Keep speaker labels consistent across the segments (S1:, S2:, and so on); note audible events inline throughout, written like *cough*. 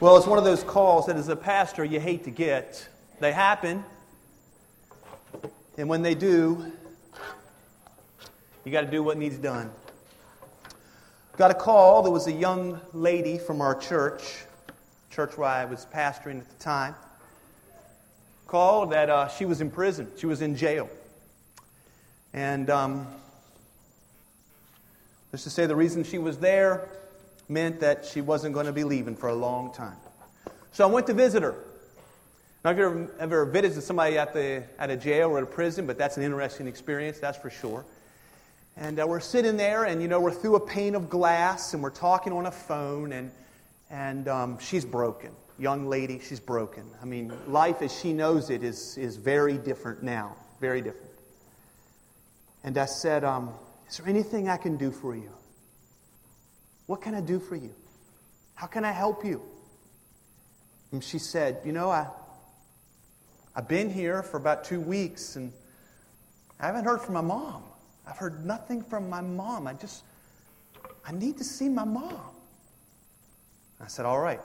S1: Well, it's one of those calls that as a pastor you hate to get. They happen, and when they do, you got to do what needs done. Got a call. There was a young lady from our church, church where I was pastoring at the time, called that uh, she was in prison. She was in jail. And um, let's just say the reason she was there meant that she wasn't going to be leaving for a long time. So I went to visit her. Now, if you've ever, visited somebody at, the, at a jail or at a prison, but that's an interesting experience, that's for sure. And uh, we're sitting there, and you know, we're through a pane of glass, and we're talking on a phone, and, and um, she's broken. Young lady, she's broken. I mean, life as she knows it is, is very different now, very different. And I said, um, Is there anything I can do for you? What can I do for you? How can I help you? And she said, You know, I, I've been here for about two weeks and I haven't heard from my mom. I've heard nothing from my mom. I just, I need to see my mom. I said, All right.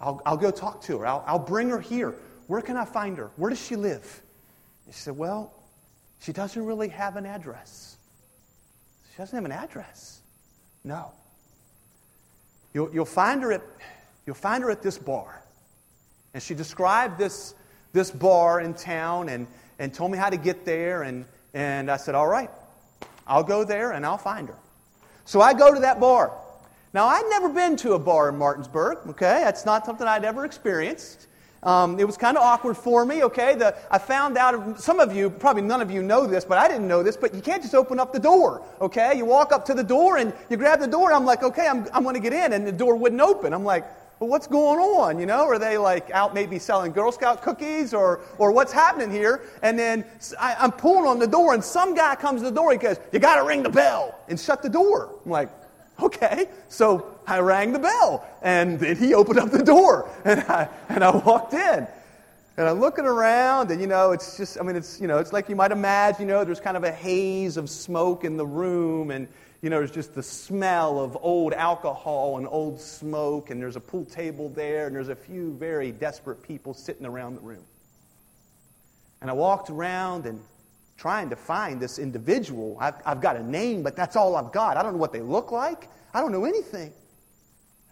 S1: I'll, I'll go talk to her. I'll, I'll bring her here. Where can I find her? Where does she live? And she said, Well, she doesn't really have an address. She doesn't have an address. No. You'll, you'll, find her at, you'll find her at this bar. And she described this, this bar in town and, and told me how to get there. And, and I said, All right, I'll go there and I'll find her. So I go to that bar. Now, I'd never been to a bar in Martinsburg, okay? That's not something I'd ever experienced. Um, it was kind of awkward for me, okay? The, I found out, some of you, probably none of you know this, but I didn't know this, but you can't just open up the door, okay? You walk up to the door and you grab the door, and I'm like, okay, I'm, I'm going to get in, and the door wouldn't open. I'm like, well, what's going on? You know, are they like out maybe selling Girl Scout cookies or, or what's happening here? And then I, I'm pulling on the door, and some guy comes to the door, he goes, you got to ring the bell and shut the door. I'm like, okay. So I rang the bell, and then he opened up the door, and I, and I walked in. And I'm looking around, and you know, it's just, I mean, it's, you know, it's like you might imagine, you know, there's kind of a haze of smoke in the room, and, you know, there's just the smell of old alcohol and old smoke, and there's a pool table there, and there's a few very desperate people sitting around the room. And I walked around and trying to find this individual. I've, I've got a name, but that's all I've got. I don't know what they look like, I don't know anything.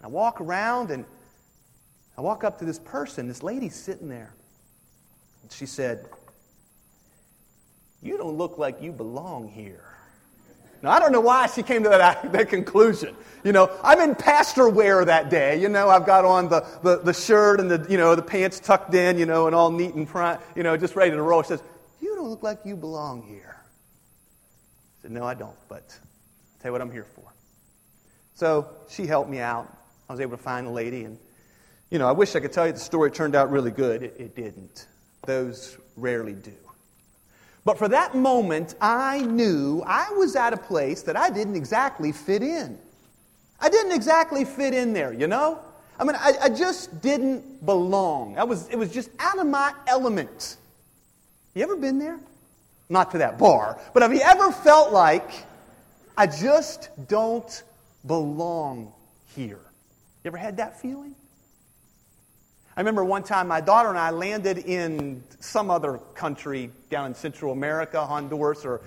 S1: And I walk around and I walk up to this person, this lady sitting there. And she said, You don't look like you belong here. Now, I don't know why she came to that, *laughs* that conclusion. You know, I'm in pastor wear that day. You know, I've got on the, the, the shirt and the, you know, the pants tucked in, you know, and all neat and, front, you know, just ready to roll. She says, You don't look like you belong here. I said, No, I don't, but I'll tell you what I'm here for. So she helped me out. I was able to find the lady. And, you know, I wish I could tell you the story turned out really good. It, it didn't. Those rarely do. But for that moment, I knew I was at a place that I didn't exactly fit in. I didn't exactly fit in there, you know? I mean, I, I just didn't belong. I was, it was just out of my element. You ever been there? Not to that bar, but have you ever felt like I just don't belong here? You ever had that feeling? I remember one time my daughter and I landed in some other country down in Central America, Honduras or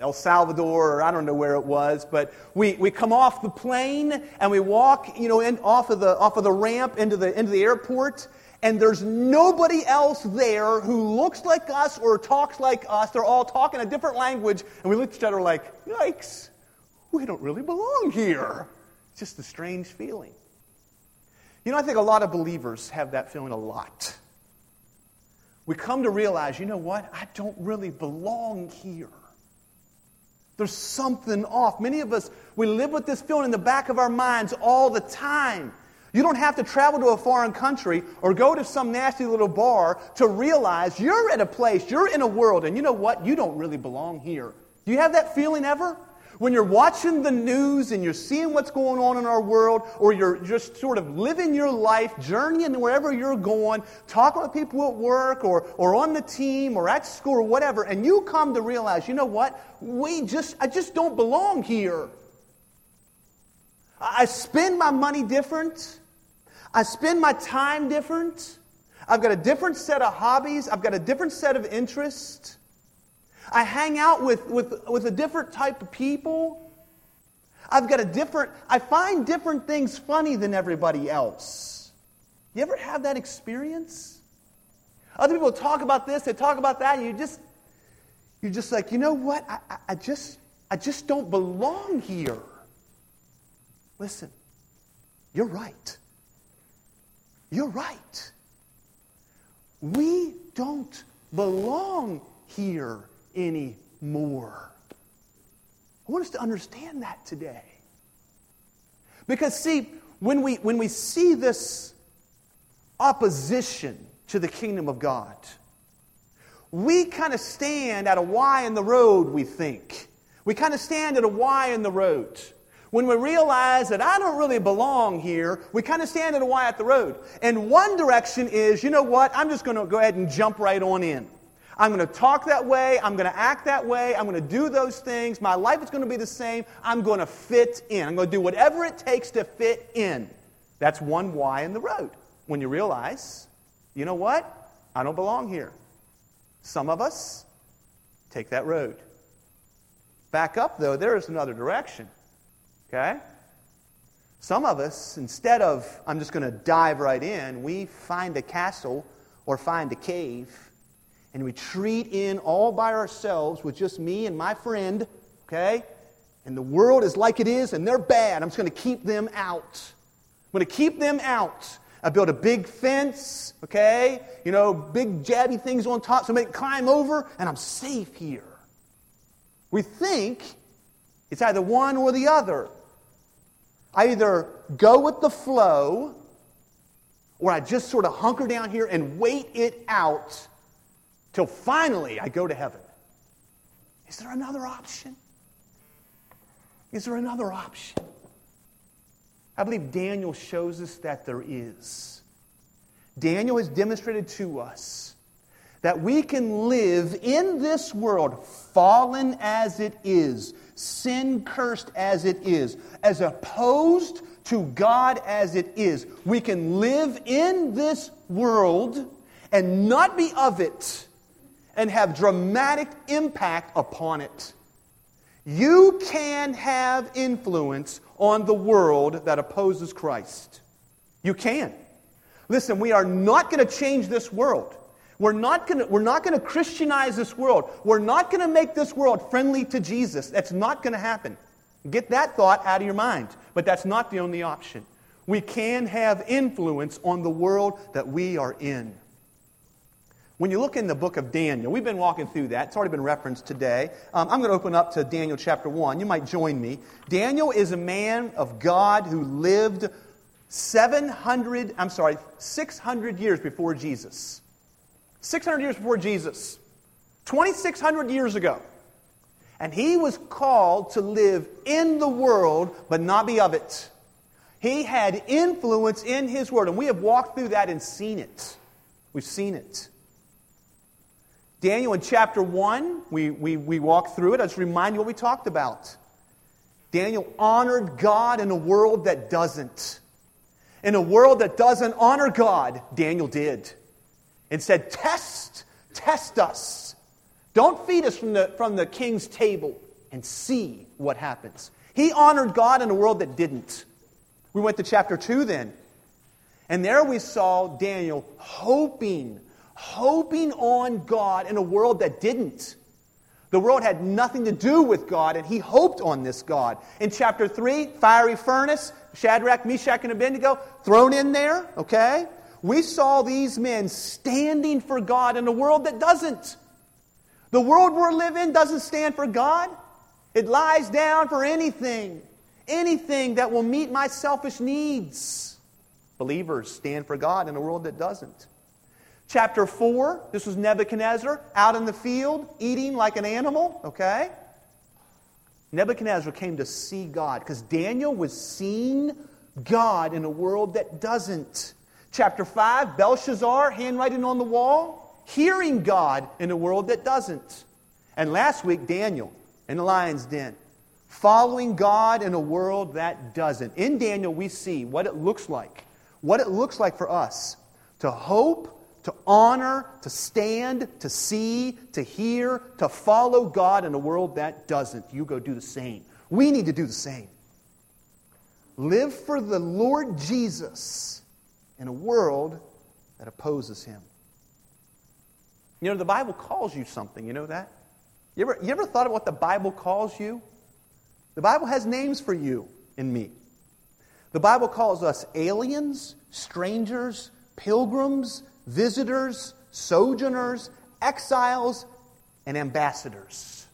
S1: El Salvador, or I don't know where it was, but we, we come off the plane and we walk, you know, in, off, of the, off of the ramp into the, into the airport, and there's nobody else there who looks like us or talks like us. They're all talking a different language, and we look at each other like, yikes, we don't really belong here. It's just a strange feeling. You know, I think a lot of believers have that feeling a lot. We come to realize, you know what? I don't really belong here. There's something off. Many of us, we live with this feeling in the back of our minds all the time. You don't have to travel to a foreign country or go to some nasty little bar to realize you're at a place, you're in a world, and you know what? You don't really belong here. Do you have that feeling ever? When you're watching the news and you're seeing what's going on in our world, or you're just sort of living your life, journeying wherever you're going, talking with people at work or, or on the team or at school or whatever, and you come to realize, you know what? We just, I just don't belong here. I spend my money different. I spend my time different. I've got a different set of hobbies. I've got a different set of interests. I hang out with, with, with a different type of people. I've got a different, I find different things funny than everybody else. You ever have that experience? Other people talk about this, they talk about that, and you just, you're just like, you know what? I, I, I just, I just don't belong here. Listen, you're right. You're right. We don't belong here anymore. I want us to understand that today. Because, see, when we, when we see this opposition to the kingdom of God, we kind of stand at a Y in the road, we think. We kind of stand at a Y in the road. When we realize that I don't really belong here, we kind of stand at a Y at the road. And one direction is, you know what, I'm just going to go ahead and jump right on in. I'm going to talk that way. I'm going to act that way. I'm going to do those things. My life is going to be the same. I'm going to fit in. I'm going to do whatever it takes to fit in. That's one Y in the road. When you realize, you know what? I don't belong here. Some of us take that road. Back up, though, there is another direction. Okay? Some of us, instead of, I'm just going to dive right in, we find a castle or find a cave and we retreat in all by ourselves with just me and my friend, okay? And the world is like it is, and they're bad. I'm just going to keep them out. I'm going to keep them out. I build a big fence, okay? You know, big jabby things on top so I can climb over, and I'm safe here. We think it's either one or the other. I either go with the flow, or I just sort of hunker down here and wait it out till finally I go to heaven. Is there another option? Is there another option? I believe Daniel shows us that there is. Daniel has demonstrated to us that we can live in this world, fallen as it is, sin cursed as it is, as opposed to God as it is. We can live in this world and not be of it and have dramatic impact upon it. You can have influence on the world that opposes Christ. You can. Listen, we are not going to change this world. We're not going to, Christianize this world. We're not going to make this world friendly to Jesus. That's not going to happen. Get that thought out of your mind. But that's not the only option. We can have influence on the world that we are in. When you look in the book of Daniel, we've been walking through that. It's already been referenced today. Um, I'm going to open up to Daniel chapter 1. You might join me. Daniel is a man of God who lived 700, I'm sorry, 600 years before Jesus. 600 years before Jesus. 2,600 years ago. And he was called to live in the world, but not be of it. He had influence in his word, and we have walked through that and seen it. We've seen it. Daniel in chapter 1, we, we, we walked through it. I just remind you what we talked about. Daniel honored God in a world that doesn't. In a world that doesn't honor God, Daniel did. And said, Test, test us. Don't feed us from the, from the king's table and see what happens. He honored God in a world that didn't. We went to chapter 2 then. And there we saw Daniel hoping hoping on God in a world that didn't. The world had nothing to do with God, and he hoped on this God. In chapter 3, fiery furnace, Shadrach, Meshach, and Abednego thrown in there, okay? We saw these men standing for God in a world that doesn't. The world we live in doesn't stand for God. It lies down for anything, anything that will meet my selfish needs. Believers stand for God in a world that doesn't. Chapter 4, this was Nebuchadnezzar out in the field eating like an animal, okay? Nebuchadnezzar came to see God because Daniel was seeing God in a world that doesn't. Chapter 5, Belshazzar, handwriting on the wall, hearing God in a world that doesn't. And last week, Daniel in the lion's den, following God in a world that doesn't. In Daniel, we see what it looks like what it looks like for us to hope, to honor, to stand, to see, to hear, to follow God in a world that doesn't. You go do the same. We need to do the same. Live for the Lord Jesus in a world that opposes him. You know, the Bible calls you something. You know that? You ever, you ever thought of what the Bible calls you? The Bible has names for you and me. The Bible calls us aliens, strangers, pilgrims, visitors, sojourners, exiles, and ambassadors.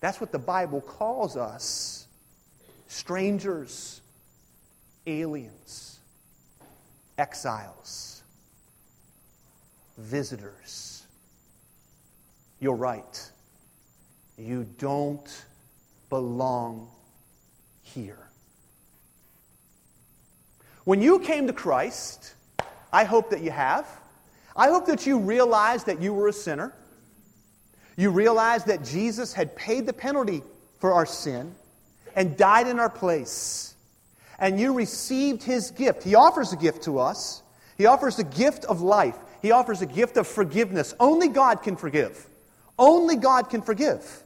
S1: That's what the Bible calls us strangers, aliens, exiles, visitors. You're right. You don't belong here. When you came to Christ, I hope that you have. I hope that you realized that you were a sinner. You realized that Jesus had paid the penalty for our sin and died in our place. And you received his gift. He offers a gift to us. He offers a gift of life. He offers a gift of forgiveness. Only God can forgive. Only God can forgive.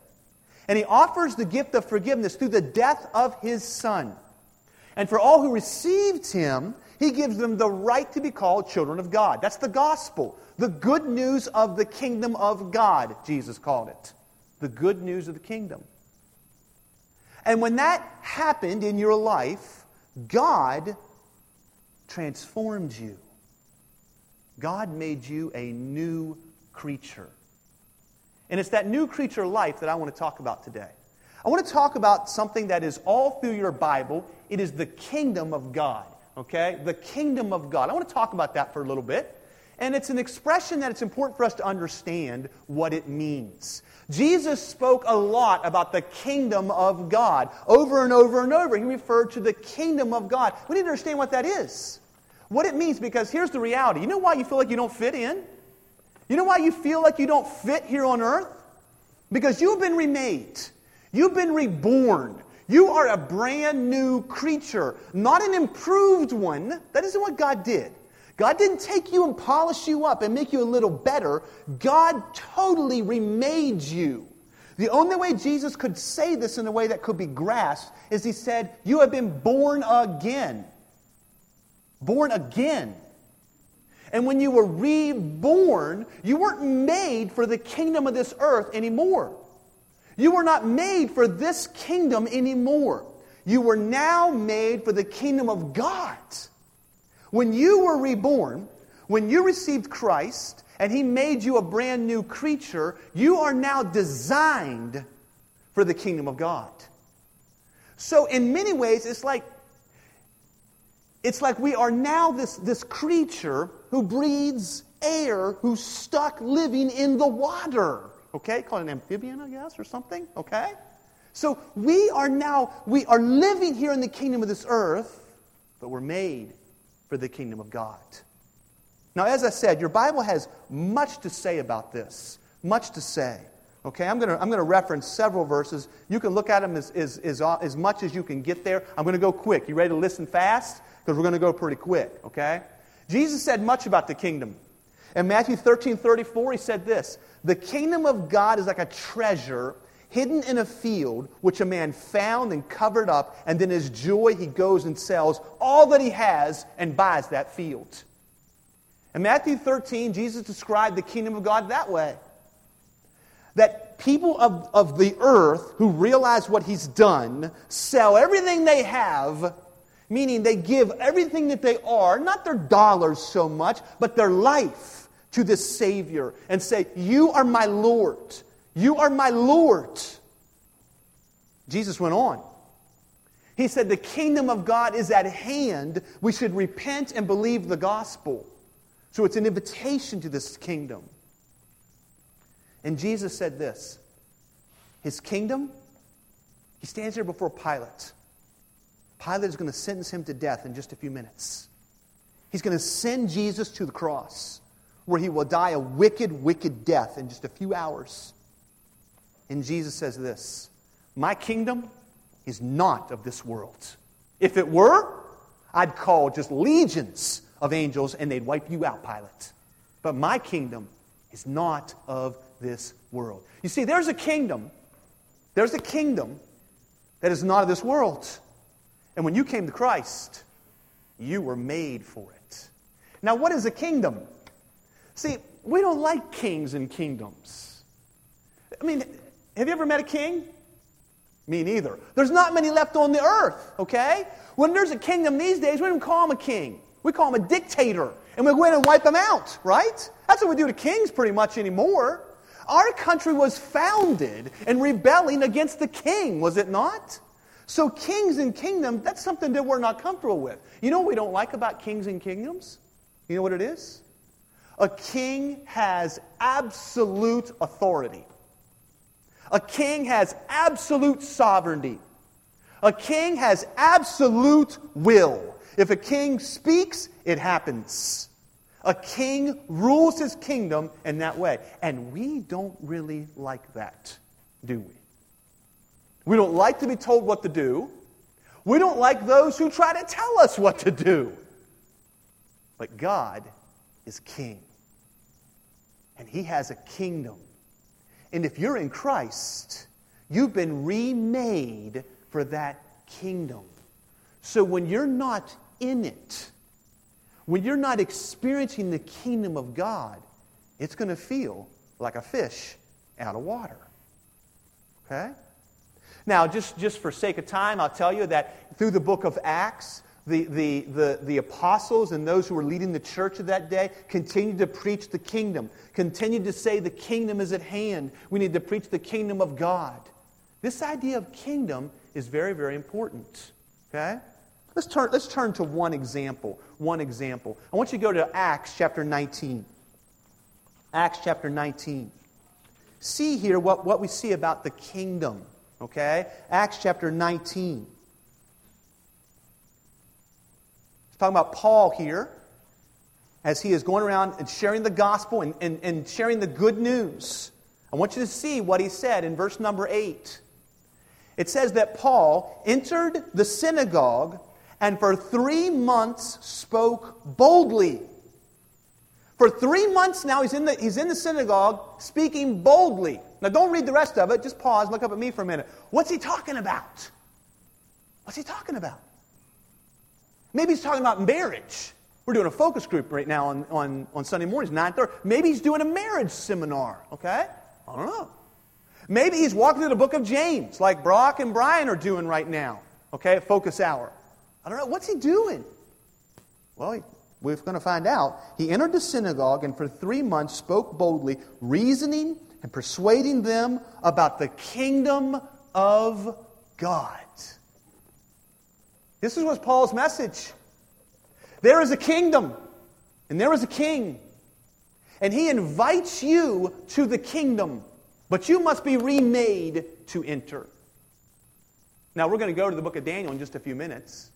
S1: And he offers the gift of forgiveness through the death of his son. And for all who received him, he gives them the right to be called children of God. That's the gospel. The good news of the kingdom of God, Jesus called it. The good news of the kingdom. And when that happened in your life, God transformed you. God made you a new creature. And it's that new creature life that I want to talk about today. I want to talk about something that is all through your Bible. It is the kingdom of God. Okay? The kingdom of God. I want to talk about that for a little bit. And it's an expression that it's important for us to understand what it means. Jesus spoke a lot about the kingdom of God. Over and over and over, he referred to the kingdom of God. We need to understand what that is. What it means, because here's the reality. You know why you feel like you don't fit in? You know why you feel like you don't fit here on earth? Because you've been remade. You've been reborn. You are a brand new creature, not an improved one. That isn't what God did. God didn't take you and polish you up and make you a little better. God totally remade you. The only way Jesus could say this in a way that could be grasped is he said, You have been born again. Born again. And when you were reborn, you weren't made for the kingdom of this earth anymore. You were not made for this kingdom anymore. You were now made for the kingdom of God. When you were reborn, when you received Christ and He made you a brand new creature, you are now designed for the kingdom of God. So, in many ways, it's like it's like we are now this, this creature who breathes air, who's stuck living in the water okay? Call it an amphibian, I guess, or something, okay? So we are now, we are living here in the kingdom of this earth, but we're made for the kingdom of God. Now, as I said, your Bible has much to say about this, much to say. Okay, I'm going to I'm to reference several verses. You can look at them as, as, as, uh, as much as you can get there. I'm going to go quick. You ready to listen fast? Because we're going to go pretty quick, okay? Jesus said much about the kingdom. In Matthew 13 34, he said this the kingdom of God is like a treasure hidden in a field, which a man found and covered up, and then his joy he goes and sells all that he has and buys that field. In Matthew 13, Jesus described the kingdom of God that way that people of, of the earth who realize what he's done sell everything they have, meaning they give everything that they are, not their dollars so much, but their life to this Savior and say, You are my Lord. You are my Lord. Jesus went on. He said, The kingdom of God is at hand. We should repent and believe the gospel. So it's an invitation to this kingdom. And Jesus said this His kingdom, he stands here before Pilate. Pilate is going to sentence him to death in just a few minutes. He's going to send Jesus to the cross where he will die a wicked, wicked death in just a few hours. And Jesus says this My kingdom is not of this world. If it were, I'd call just legions of angels and they'd wipe you out, Pilate. But my kingdom is not of this world. You see, there's a kingdom, there's a kingdom that is not of this world. And when you came to Christ, you were made for it. Now, what is a kingdom? See, we don't like kings and kingdoms. I mean, have you ever met a king? Me neither. There's not many left on the earth, okay? When there's a kingdom these days, we don't call him a king. We call him a dictator. And we go in and wipe them out, right? That's what we do to kings pretty much anymore. Our country was founded in rebelling against the king, was it not? So, kings and kingdoms, that's something that we're not comfortable with. You know what we don't like about kings and kingdoms? You know what it is? A king has absolute authority. A king has absolute sovereignty. A king has absolute will. If a king speaks, it happens. A king rules his kingdom in that way. And we don't really like that, do we? We don't like to be told what to do. We don't like those who try to tell us what to do. But God is king. And he has a kingdom. And if you're in Christ, you've been remade for that kingdom. So when you're not in it, when you're not experiencing the kingdom of God, it's going to feel like a fish out of water. Okay? Now, just, just for sake of time, I'll tell you that through the book of Acts, the, the, the, the apostles and those who were leading the church of that day continued to preach the kingdom, continued to say the kingdom is at hand. We need to preach the kingdom of God. This idea of kingdom is very, very important. Okay? Let's turn, let's turn to one example. One example. I want you to go to Acts chapter 19. Acts chapter 19. See here what, what we see about the kingdom. Okay? Acts chapter 19. It's talking about Paul here as he is going around and sharing the gospel and, and, and sharing the good news. I want you to see what he said in verse number 8. It says that Paul entered the synagogue and for three months spoke boldly. For three months now, he's in, the, he's in the synagogue speaking boldly. Now, don't read the rest of it. Just pause, look up at me for a minute. What's he talking about? What's he talking about? Maybe he's talking about marriage. We're doing a focus group right now on, on, on Sunday mornings, 9.30. Maybe he's doing a marriage seminar, okay? I don't know. Maybe he's walking through the book of James, like Brock and Brian are doing right now, okay, Focus Hour. I don't know. What's he doing? Well, he, we're going to find out. He entered the synagogue and for three months spoke boldly, reasoning and persuading them about the kingdom of God. This is was Paul's message. There is a kingdom, and there is a king. And he invites you to the kingdom, but you must be remade to enter. Now, we're going to go to the book of Daniel in just a few minutes.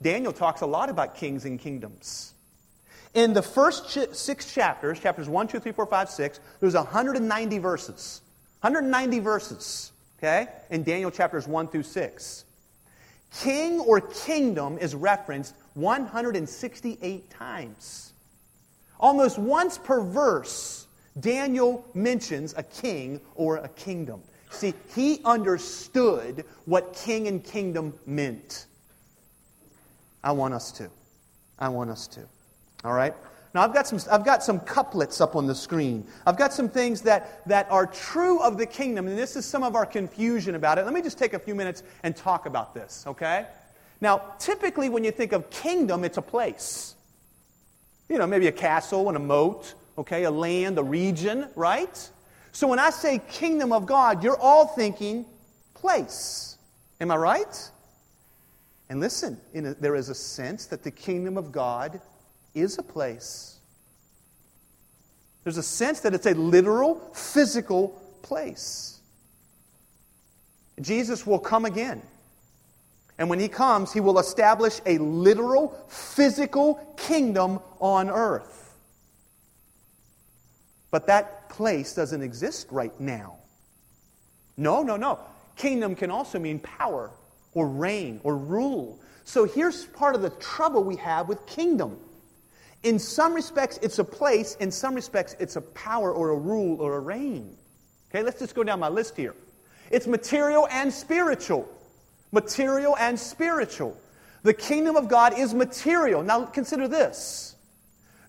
S1: Daniel talks a lot about kings and kingdoms. In the first ch- six chapters, chapters 1, 2, 3, 4, 5, 6, there's 190 verses. 190 verses, okay, in Daniel chapters 1 through 6. King or kingdom is referenced 168 times. Almost once per verse, Daniel mentions a king or a kingdom. See, he understood what king and kingdom meant. I want us to. I want us to. All right? Now, I've got, some, I've got some couplets up on the screen. I've got some things that, that are true of the kingdom, and this is some of our confusion about it. Let me just take a few minutes and talk about this, okay? Now, typically when you think of kingdom, it's a place. You know, maybe a castle and a moat, okay, a land, a region, right? So when I say kingdom of God, you're all thinking place. Am I right? And listen, a, there is a sense that the kingdom of God is a place. There's a sense that it's a literal, physical place. Jesus will come again. And when he comes, he will establish a literal, physical kingdom on earth. But that place doesn't exist right now. No, no, no. Kingdom can also mean power or reign or rule. So here's part of the trouble we have with kingdom. In some respects, it's a place. In some respects, it's a power or a rule or a reign. Okay, let's just go down my list here. It's material and spiritual. Material and spiritual. The kingdom of God is material. Now consider this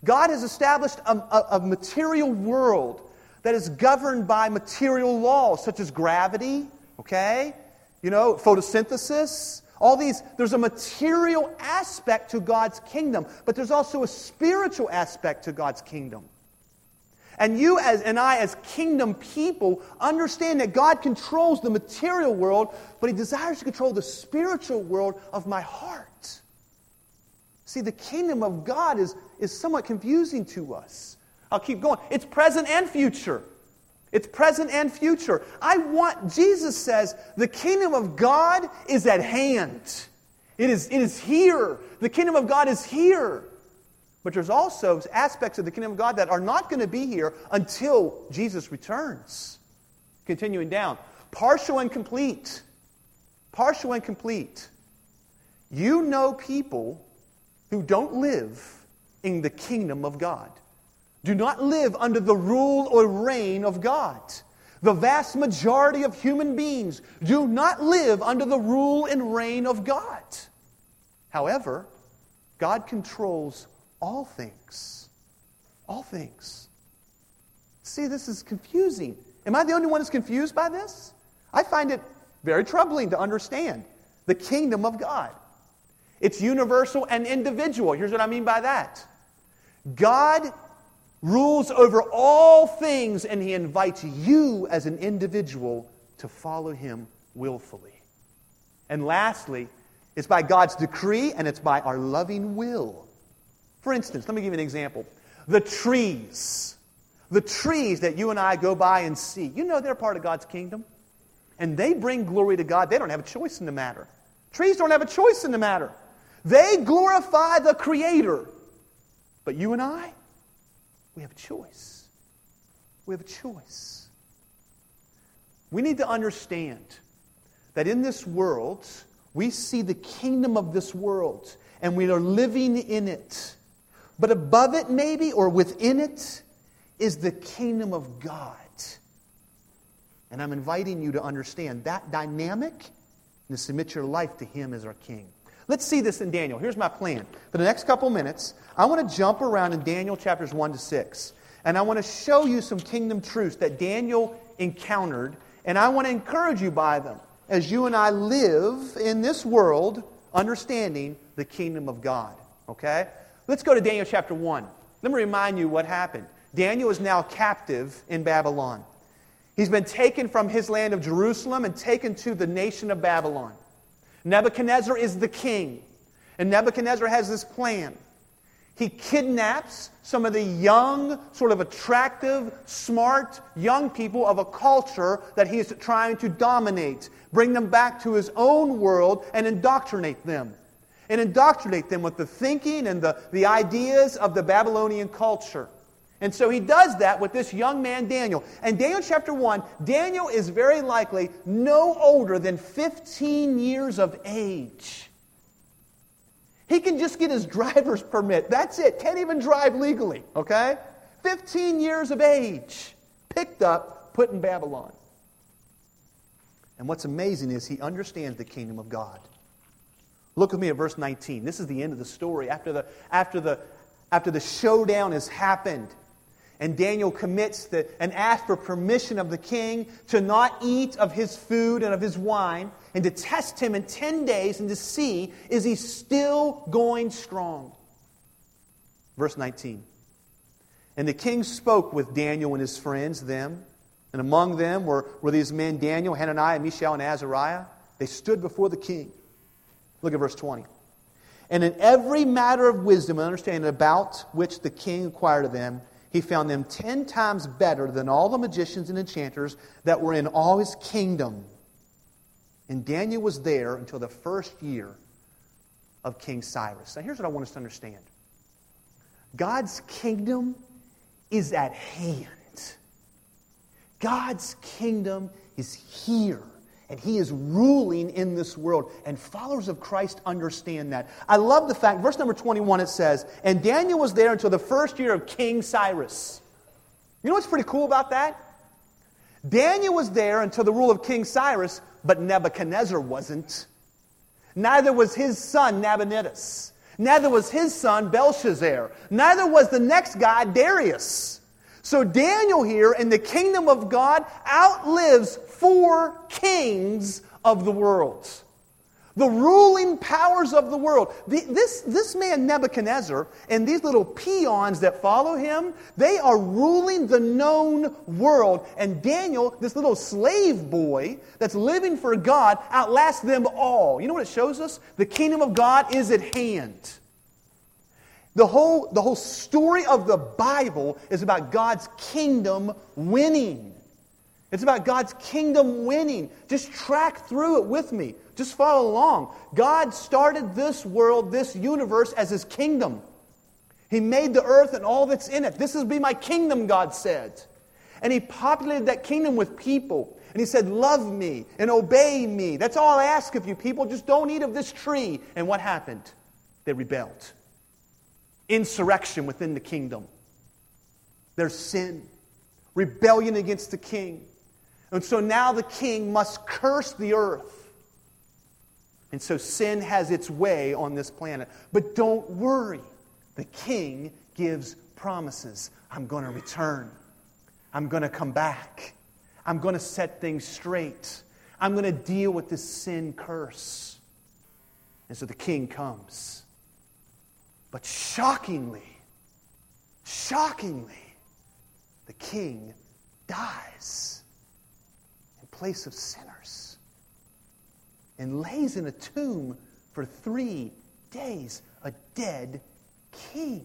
S1: God has established a, a, a material world that is governed by material laws such as gravity, okay? You know, photosynthesis, all these, there's a material aspect to God's kingdom, but there's also a spiritual aspect to God's kingdom. And you as, and I, as kingdom people, understand that God controls the material world, but He desires to control the spiritual world of my heart. See, the kingdom of God is, is somewhat confusing to us. I'll keep going. It's present and future. It's present and future. I want, Jesus says, the kingdom of God is at hand. It is, it is here. The kingdom of God is here. But there's also aspects of the kingdom of God that are not going to be here until Jesus returns. Continuing down. Partial and complete. Partial and complete. You know people who don't live in the kingdom of God do not live under the rule or reign of God. The vast majority of human beings do not live under the rule and reign of God. However, God controls all things. All things. See, this is confusing. Am I the only one that's confused by this? I find it very troubling to understand the kingdom of God. It's universal and individual. Here's what I mean by that God rules over all things, and he invites you as an individual to follow him willfully. And lastly, it's by God's decree and it's by our loving will. For instance, let me give you an example. The trees, the trees that you and I go by and see, you know they're part of God's kingdom. And they bring glory to God. They don't have a choice in the matter. Trees don't have a choice in the matter. They glorify the Creator. But you and I, we have a choice. We have a choice. We need to understand that in this world, we see the kingdom of this world and we are living in it. But above it, maybe, or within it, is the kingdom of God. And I'm inviting you to understand that dynamic and to submit your life to Him as our King. Let's see this in Daniel. Here's my plan. For the next couple minutes, I want to jump around in Daniel chapters 1 to 6. And I want to show you some kingdom truths that Daniel encountered. And I want to encourage you by them as you and I live in this world understanding the kingdom of God. Okay? Let's go to Daniel chapter 1. Let me remind you what happened. Daniel is now captive in Babylon. He's been taken from his land of Jerusalem and taken to the nation of Babylon. Nebuchadnezzar is the king. And Nebuchadnezzar has this plan. He kidnaps some of the young, sort of attractive, smart young people of a culture that he is trying to dominate, bring them back to his own world, and indoctrinate them. And indoctrinate them with the thinking and the, the ideas of the Babylonian culture. And so he does that with this young man, Daniel. And Daniel chapter 1, Daniel is very likely no older than 15 years of age. He can just get his driver's permit. That's it. Can't even drive legally, okay? 15 years of age. Picked up, put in Babylon. And what's amazing is he understands the kingdom of God. Look with me at verse 19. This is the end of the story. After the, after the, after the showdown has happened, and Daniel commits the, and asks for permission of the king to not eat of his food and of his wine, and to test him in 10 days and to see is he still going strong. Verse 19. And the king spoke with Daniel and his friends, them, and among them were, were these men Daniel, Hananiah, Mishael, and Azariah. They stood before the king. Look at verse 20. And in every matter of wisdom and understanding about which the king inquired of them, he found them ten times better than all the magicians and enchanters that were in all his kingdom. And Daniel was there until the first year of King Cyrus. Now, here's what I want us to understand God's kingdom is at hand. God's kingdom is here, And he is ruling in this world. And followers of Christ understand that. I love the fact, verse number 21, it says, And Daniel was there until the first year of King Cyrus. You know what's pretty cool about that? Daniel was there until the rule of King Cyrus, but Nebuchadnezzar wasn't. Neither was his son Nabonidus. Neither was his son Belshazzar. Neither was the next guy Darius. So Daniel here in the kingdom of God outlives four kings of the world. The ruling powers of the world. The, this, this man Nebuchadnezzar and these little peons that follow him, they are ruling the known world. And Daniel, this little slave boy that's living for God, outlasts them all. You know what it shows us? The kingdom of God is at hand. The whole, the whole story of the Bible is about God's kingdom winning. It's about God's kingdom winning. Just track through it with me. Just follow along. God started this world, this universe, as His kingdom. He made the earth and all that's in it. This is be my kingdom, God said. And He populated that kingdom with people. And He said, Love me and obey me. That's all I ask of you, people. Just don't eat of this tree. And what happened? They rebelled. Insurrection within the kingdom. There's sin, rebellion against the king. And so now the king must curse the earth. And so sin has its way on this planet. But don't worry, the king gives promises. I'm going to return, I'm going to come back, I'm going to set things straight, I'm going to deal with this sin curse. And so the king comes. But shockingly, shockingly, the king dies in place of sinners and lays in a tomb for three days, a dead king.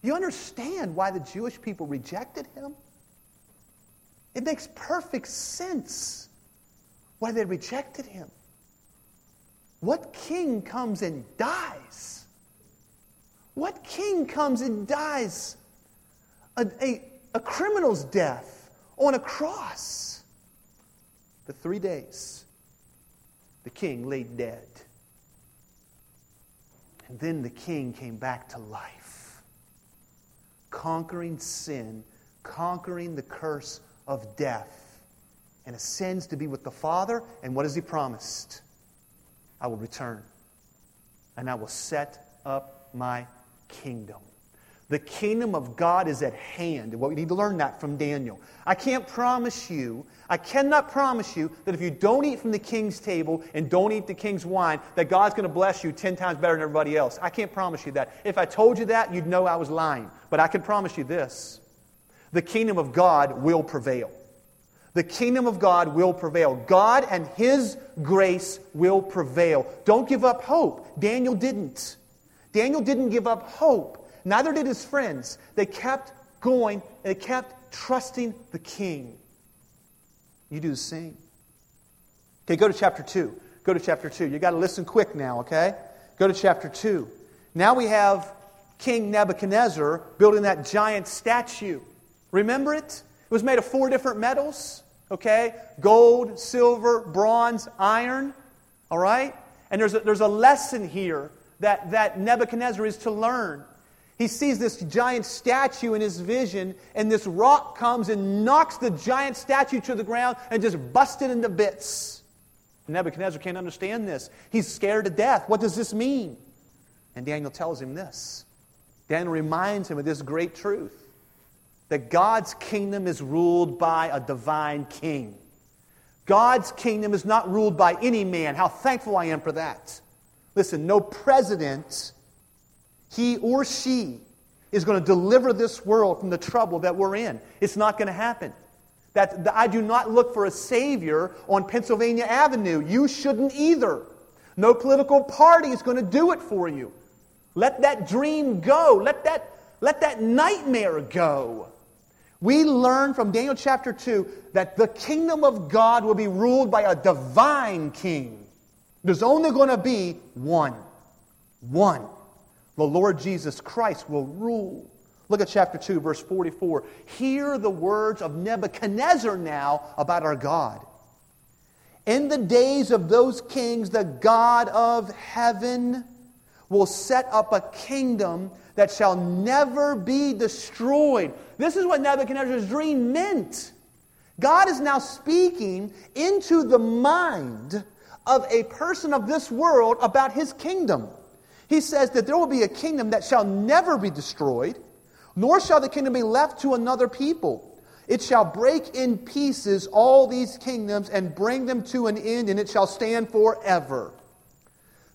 S1: You understand why the Jewish people rejected him? It makes perfect sense why they rejected him. What king comes and dies? What king comes and dies a, a, a criminal's death? on a cross. For three days, the king lay dead. And then the king came back to life, conquering sin, conquering the curse of death, and ascends to be with the Father. And what has he promised? I will return, and I will set up my kingdom. The kingdom of God is at hand. Well, we need to learn that from Daniel. I can't promise you, I cannot promise you that if you don't eat from the king's table and don't eat the king's wine, that God's going to bless you 10 times better than everybody else. I can't promise you that. If I told you that, you'd know I was lying. But I can promise you this the kingdom of God will prevail. The kingdom of God will prevail. God and His grace will prevail. Don't give up hope. Daniel didn't. Daniel didn't give up hope. Neither did his friends. They kept going, they kept trusting the king. You do the same. Okay, go to chapter 2. Go to chapter 2. You got to listen quick now, okay? Go to chapter 2. Now we have King Nebuchadnezzar building that giant statue. Remember it? It was made of four different metals, okay? Gold, silver, bronze, iron, all right? And there's a, there's a lesson here that, that Nebuchadnezzar is to learn. He sees this giant statue in his vision, and this rock comes and knocks the giant statue to the ground and just busts it into bits. Nebuchadnezzar can't understand this. He's scared to death. What does this mean? And Daniel tells him this. Daniel reminds him of this great truth that God's kingdom is ruled by a divine king. God's kingdom is not ruled by any man. How thankful I am for that. Listen, no president he or she is going to deliver this world from the trouble that we're in. It's not going to happen. That, that I do not look for a savior on Pennsylvania Avenue. You shouldn't either. No political party is going to do it for you. Let that dream go. Let that, let that nightmare go. We learn from Daniel chapter 2 that the kingdom of God will be ruled by a divine king. There's only going to be one. One. The Lord Jesus Christ will rule. Look at chapter 2, verse 44. Hear the words of Nebuchadnezzar now about our God. In the days of those kings, the God of heaven will set up a kingdom that shall never be destroyed. This is what Nebuchadnezzar's dream meant. God is now speaking into the mind of a person of this world about his kingdom. He says that there will be a kingdom that shall never be destroyed, nor shall the kingdom be left to another people. It shall break in pieces all these kingdoms and bring them to an end, and it shall stand forever.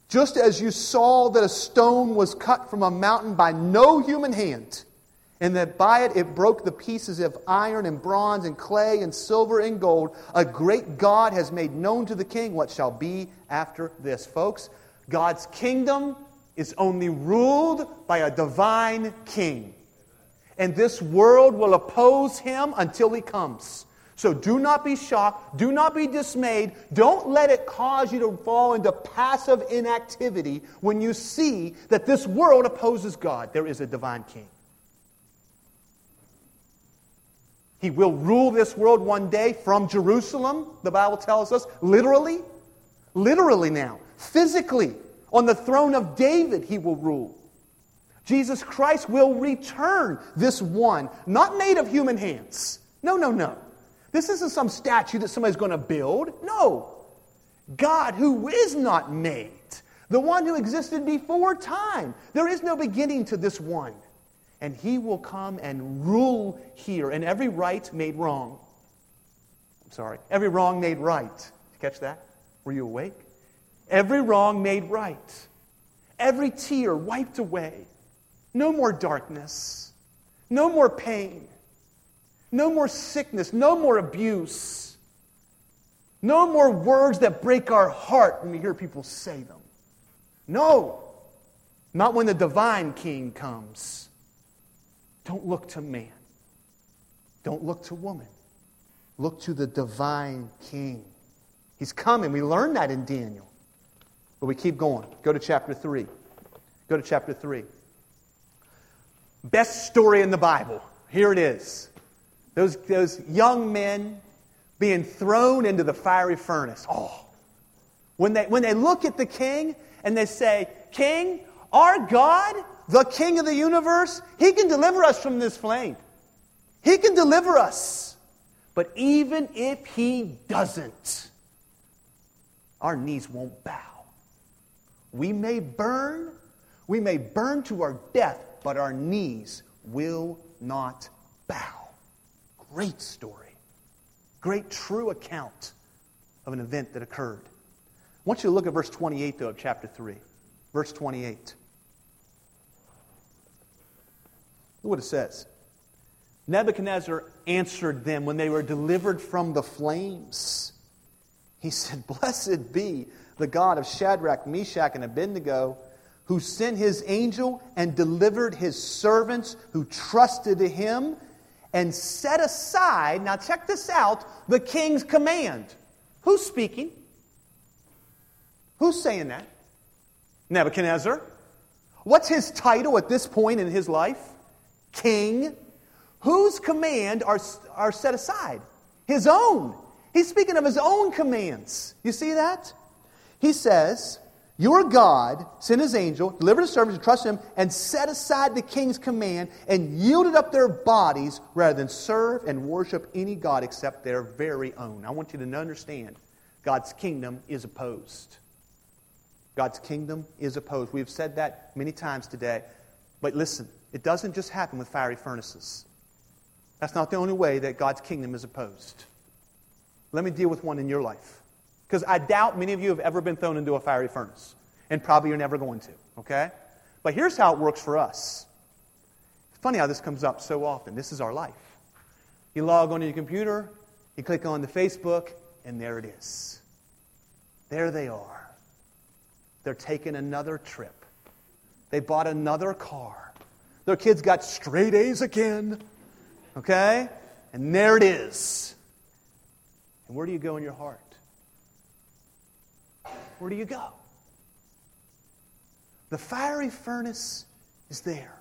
S1: Just as you saw that a stone was cut from a mountain by no human hand, and that by it it broke the pieces of iron and bronze and clay and silver and gold, a great God has made known to the king what shall be after this. Folks, God's kingdom is only ruled by a divine king. And this world will oppose him until he comes. So do not be shocked. Do not be dismayed. Don't let it cause you to fall into passive inactivity when you see that this world opposes God. There is a divine king. He will rule this world one day from Jerusalem, the Bible tells us, literally. Literally now. Physically. On the throne of David, he will rule. Jesus Christ will return this one, not made of human hands. No, no, no. This isn't some statue that somebody's going to build. No. God, who is not made, the one who existed before time. There is no beginning to this one. And he will come and rule here, and every right made wrong. I'm sorry, every wrong made right. Did you catch that? Were you awake? Every wrong made right. Every tear wiped away. No more darkness. No more pain. No more sickness, no more abuse. No more words that break our heart when we hear people say them. No, not when the divine king comes. Don't look to man. Don't look to woman. Look to the divine king. He's coming. We learned that in Daniel. But we keep going. Go to chapter 3. Go to chapter 3. Best story in the Bible. Here it is. Those, those young men being thrown into the fiery furnace. Oh, when they, when they look at the king and they say, King, our God, the king of the universe, he can deliver us from this flame. He can deliver us. But even if he doesn't, our knees won't bow. We may burn, we may burn to our death, but our knees will not bow. Great story. Great true account of an event that occurred. I want you to look at verse 28, though, of chapter 3. Verse 28. Look what it says. Nebuchadnezzar answered them when they were delivered from the flames. He said, Blessed be the God of Shadrach, Meshach, and Abednego, who sent his angel and delivered his servants who trusted to him and set aside, now check this out, the king's command. Who's speaking? Who's saying that? Nebuchadnezzar. What's his title at this point in his life? King. Whose command are, are set aside? His own. He's speaking of his own commands. You see that? He says, your God sent his angel, delivered his servants to trust him, and set aside the king's command and yielded up their bodies rather than serve and worship any God except their very own. I want you to understand God's kingdom is opposed. God's kingdom is opposed. We've said that many times today. But listen, it doesn't just happen with fiery furnaces. That's not the only way that God's kingdom is opposed. Let me deal with one in your life. Because I doubt many of you have ever been thrown into a fiery furnace. And probably you're never going to, okay? But here's how it works for us. It's funny how this comes up so often. This is our life. You log onto your computer, you click on the Facebook, and there it is. There they are. They're taking another trip. They bought another car. Their kids got straight A's again. Okay? And there it is. And where do you go in your heart? where do you go? The fiery furnace is there.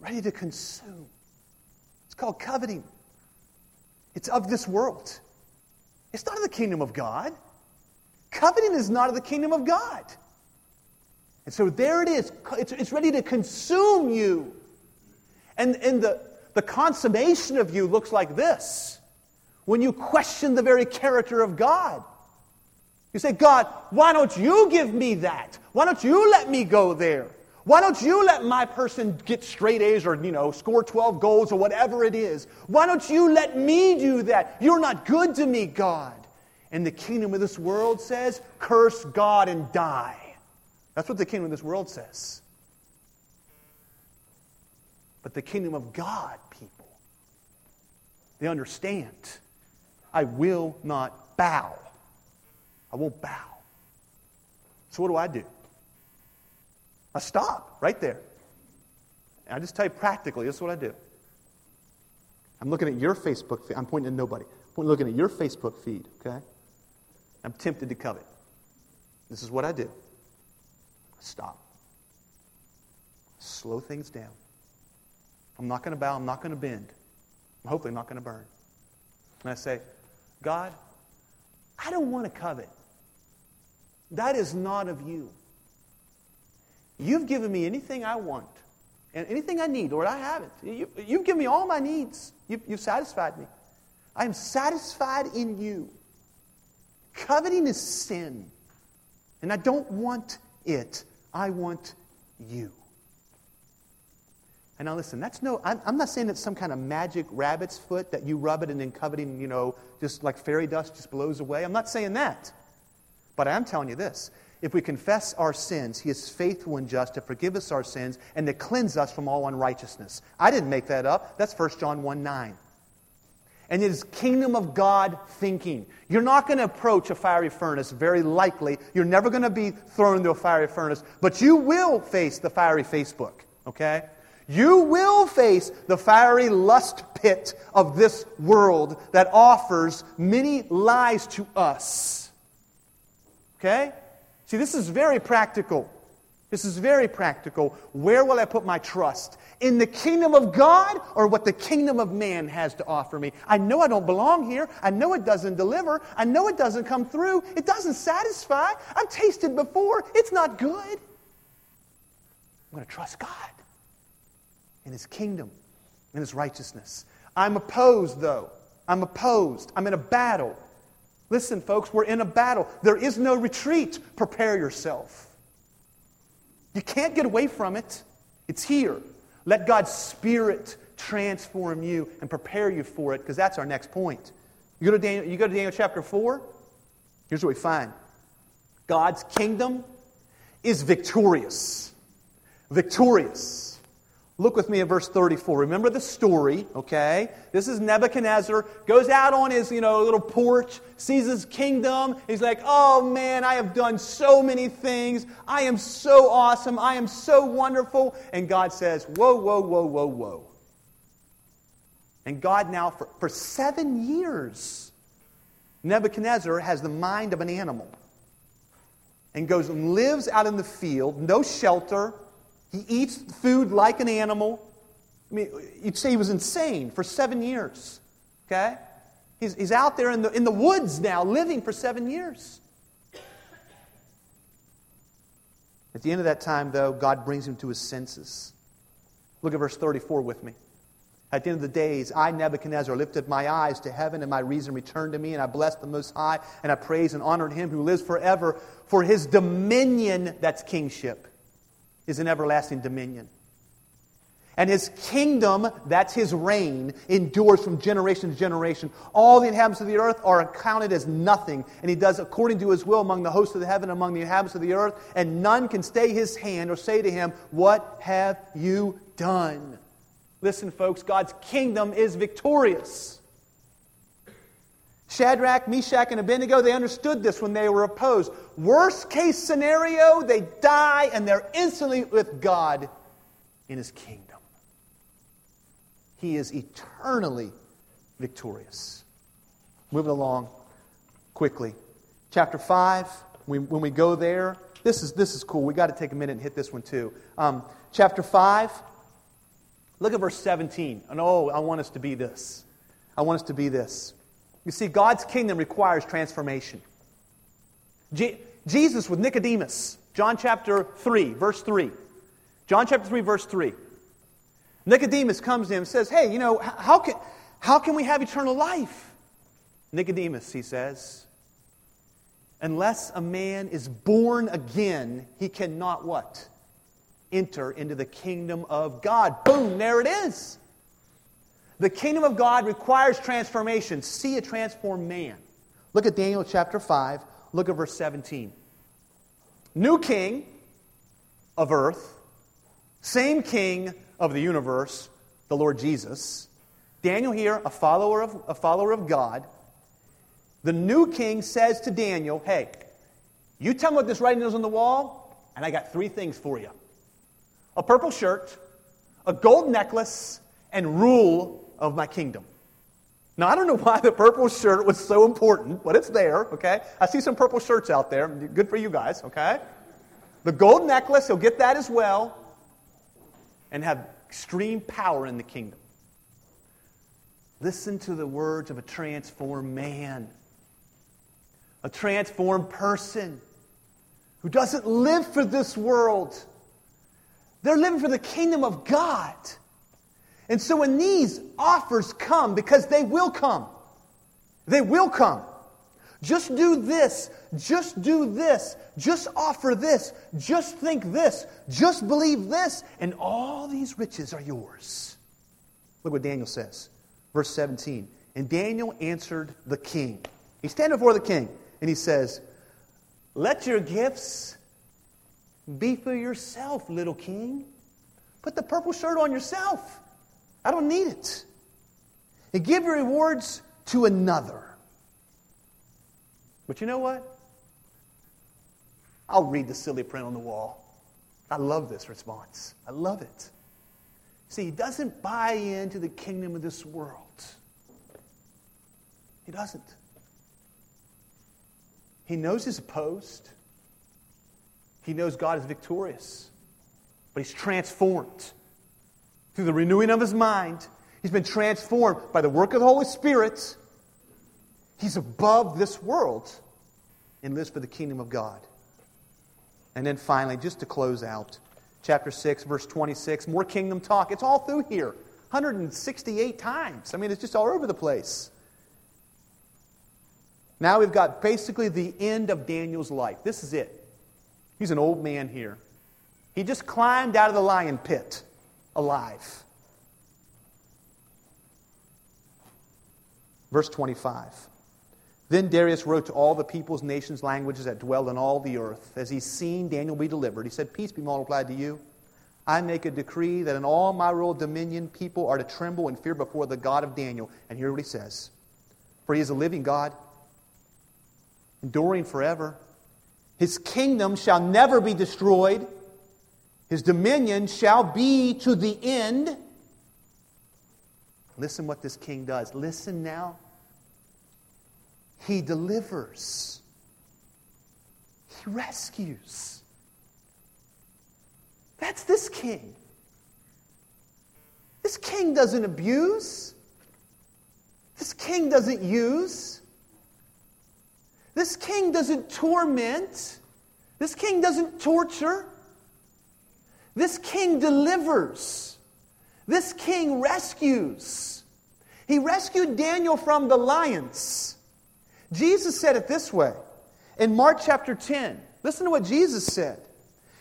S1: ready to consume. It's called coveting. It's of this world. It's not of the kingdom of God. Coveting is not of the kingdom of God. And so there it is. It's, it's ready to consume you. And, and the, the consummation of you looks like this when you question the very character of God. You say, God, why don't you give me that? Why don't you let me go there? Why don't you let my person get straight A's or, you know, score 12 goals or whatever it is? Why don't you let me do that? You're not good to me, God. And the kingdom of this world says, curse God and die. That's what the kingdom of this world says. But the kingdom of God, people, they understand. I will not bow. I won't bow. So what do I do? I stop right there. And I just tell you practically, this is what I do. I'm looking at your Facebook feed. I'm pointing at nobody. I'm looking at your Facebook feed, okay? I'm tempted to covet. This is what I do. Stop. Slow things down. I'm not going to bow. I'm not going to bend. I'm hopefully not going to burn. And I say, God, I don't want to covet. That is not of you. You've given me anything I want and anything I need. Lord, I haven't. You, you've given me all my needs. You, you've satisfied me. I am satisfied in you. Coveting is sin, and I don't want it. I want you. And now listen, that's no, I'm, not saying it's some kind of magic rabbit's foot that you rub it and then coveting, you know, just like fairy dust just blows away. I'm not saying that. But I am telling you this if we confess our sins, He is faithful and just to forgive us our sins and to cleanse us from all unrighteousness. I didn't make that up. That's 1 John 1 9. And it is kingdom of God thinking. You're not going to approach a fiery furnace, very likely. You're never going to be thrown into a fiery furnace, but you will face the fiery Facebook, okay? You will face the fiery lust pit of this world that offers many lies to us. Okay? See, this is very practical. This is very practical. Where will I put my trust? In the kingdom of God or what the kingdom of man has to offer me? I know I don't belong here. I know it doesn't deliver. I know it doesn't come through. It doesn't satisfy. I've tasted before. It's not good. I'm going to trust God in his kingdom and his righteousness. I'm opposed, though. I'm opposed. I'm in a battle. Listen, folks, we're in a battle. There is no retreat. Prepare yourself. You can't get away from it. It's here. Let God's Spirit transform you and prepare you for it, because that's our next point. You go, to Daniel, you go to Daniel chapter 4, here's what we find God's kingdom is victorious. Victorious. Look with me at verse 34. Remember the story, okay? This is Nebuchadnezzar, goes out on his, you know, little porch, sees his kingdom. He's like, oh man, I have done so many things. I am so awesome. I am so wonderful. And God says, whoa, whoa, whoa, whoa, whoa. And God now, for, for seven years, Nebuchadnezzar has the mind of an animal and goes and lives out in the field, no shelter he eats food like an animal. I mean, you'd say he was insane for seven years. Okay? He's, he's out there in the, in the woods now, living for seven years. At the end of that time, though, God brings him to his senses. Look at verse 34 with me. At the end of the days, I, Nebuchadnezzar, lifted my eyes to heaven, and my reason returned to me, and I blessed the Most High, and I praised and honored him who lives forever for his dominion, that's kingship is an everlasting dominion. And his kingdom, that's his reign, endures from generation to generation. All the inhabitants of the earth are accounted as nothing. And he does according to his will among the hosts of the heaven, among the inhabitants of the earth. And none can stay his hand or say to him, What have you done? Listen, folks, God's kingdom is victorious. Shadrach, Meshach, and Abednego, they understood this when they were opposed. Worst case scenario, they die and they're instantly with God in his kingdom. He is eternally victorious. Moving along quickly. Chapter 5, we, when we go there, this is, this is cool. we got to take a minute and hit this one too. Um, chapter 5, Look at verse 17. And oh, I want us to be this. I want us to be this. You see, God's kingdom requires transformation. Je- Jesus with Nicodemus, John chapter 3, verse 3. John chapter 3, verse 3. Nicodemus comes to him and says, Hey, you know, how can, how can we have eternal life? Nicodemus, he says, unless a man is born again, he cannot what? Enter into the kingdom of God. Boom, there it is. The kingdom of God requires transformation. See a transformed man. Look at Daniel chapter 5. Look at verse 17. New king of earth, same king of the universe, the Lord Jesus. Daniel here, a follower of, a follower of God. The new king says to Daniel, Hey, you tell me what this writing is on the wall, and I got three things for you a purple shirt, a gold necklace, and rule of my kingdom. Now, I don't know why the purple shirt was so important, but it's there, okay? I see some purple shirts out there. Good for you guys, okay? The gold necklace, he'll get that as well, and have extreme power in the kingdom. Listen to the words of a transformed man, a transformed person who doesn't live for this world. They're living for the kingdom of God. And so when these offers come, because they will come, they will come. Just do this, just do this, just offer this, just think this, just believe this, and all these riches are yours. Look what Daniel says. Verse 17. And Daniel answered the king. He's standing before the king, and he says, Let your gifts be for yourself, little king. Put the purple shirt on yourself. I don't need it. And give your rewards to another. But you know what? I'll read the silly print on the wall. I love this response. I love it. See, he doesn't buy into the kingdom of this world. He doesn't. He knows he's opposed. He knows God is victorious. But he's transformed through the renewing of his mind. He's been transformed by the work of the Holy Spirit. He's above this world and lives for the kingdom of God. And then finally, just to close out, chapter 6, verse 26, more kingdom talk. It's all through here 168 times. I mean, it's just all over the place. Now we've got basically the end of Daniel's life. This is it. He's an old man here. He just climbed out of the lion pit alive. Verse 25. Then Darius wrote to all the peoples, nations, languages that dwell in all the earth. As he's seen Daniel be delivered, he said, Peace be multiplied to you. I make a decree that in all my royal dominion, people are to tremble and fear before the God of Daniel. And hear what he says For he is a living God, enduring forever. His kingdom shall never be destroyed, his dominion shall be to the end. Listen what this king does. Listen now. He delivers, He rescues. That's this king. This king doesn't abuse. This king doesn't use. This king doesn't torment. This king doesn't torture. This king delivers. This king rescues. He rescued Daniel from the lions. Jesus said it this way in Mark chapter 10. Listen to what Jesus said.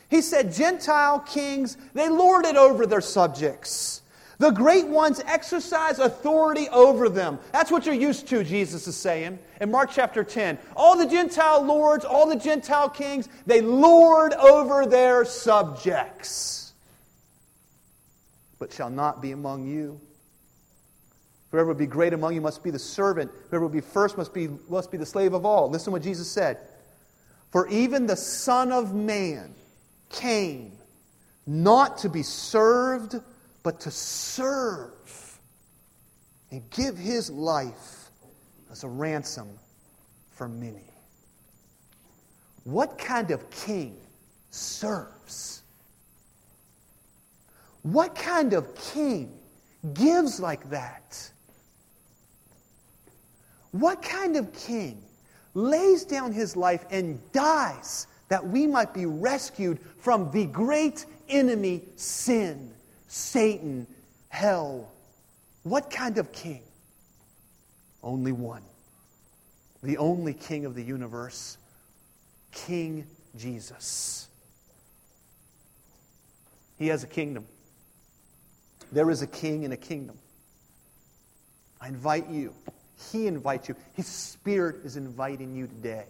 S1: He said, Gentile kings, they lord it over their subjects. The great ones exercise authority over them. That's what you're used to, Jesus is saying in Mark chapter 10. All the Gentile lords, all the Gentile kings, they lord over their subjects, but shall not be among you. Whoever would be great among you must be the servant. Whoever would be first must be, must be the slave of all. Listen to what Jesus said. For even the Son of Man came not to be served, but to serve and give his life as a ransom for many. What kind of king serves? What kind of king gives like that? What kind of king lays down his life and dies that we might be rescued from the great enemy, sin, Satan, hell? What kind of king? Only one. The only king of the universe, King Jesus. He has a kingdom. There is a king and a kingdom. I invite you. He invites you. His Spirit is inviting you today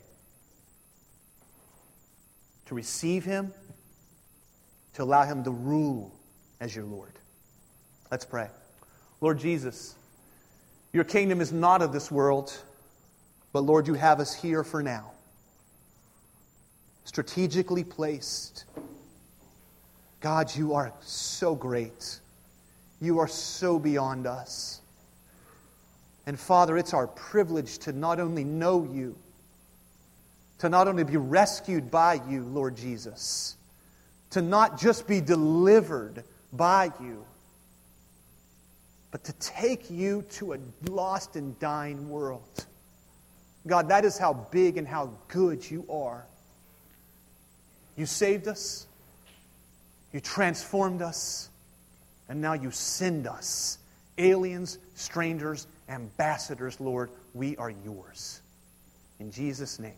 S1: to receive Him, to allow Him to rule as your Lord. Let's pray. Lord Jesus, your kingdom is not of this world, but Lord, you have us here for now, strategically placed. God, you are so great. You are so beyond us. And Father, it's our privilege to not only know you, to not only be rescued by you, Lord Jesus, to not just be delivered by you, but to take you to a lost and dying world. God, that is how big and how good you are. You saved us, you transformed us, and now you send us, aliens, strangers, ambassadors, Lord. We are yours. In Jesus' name.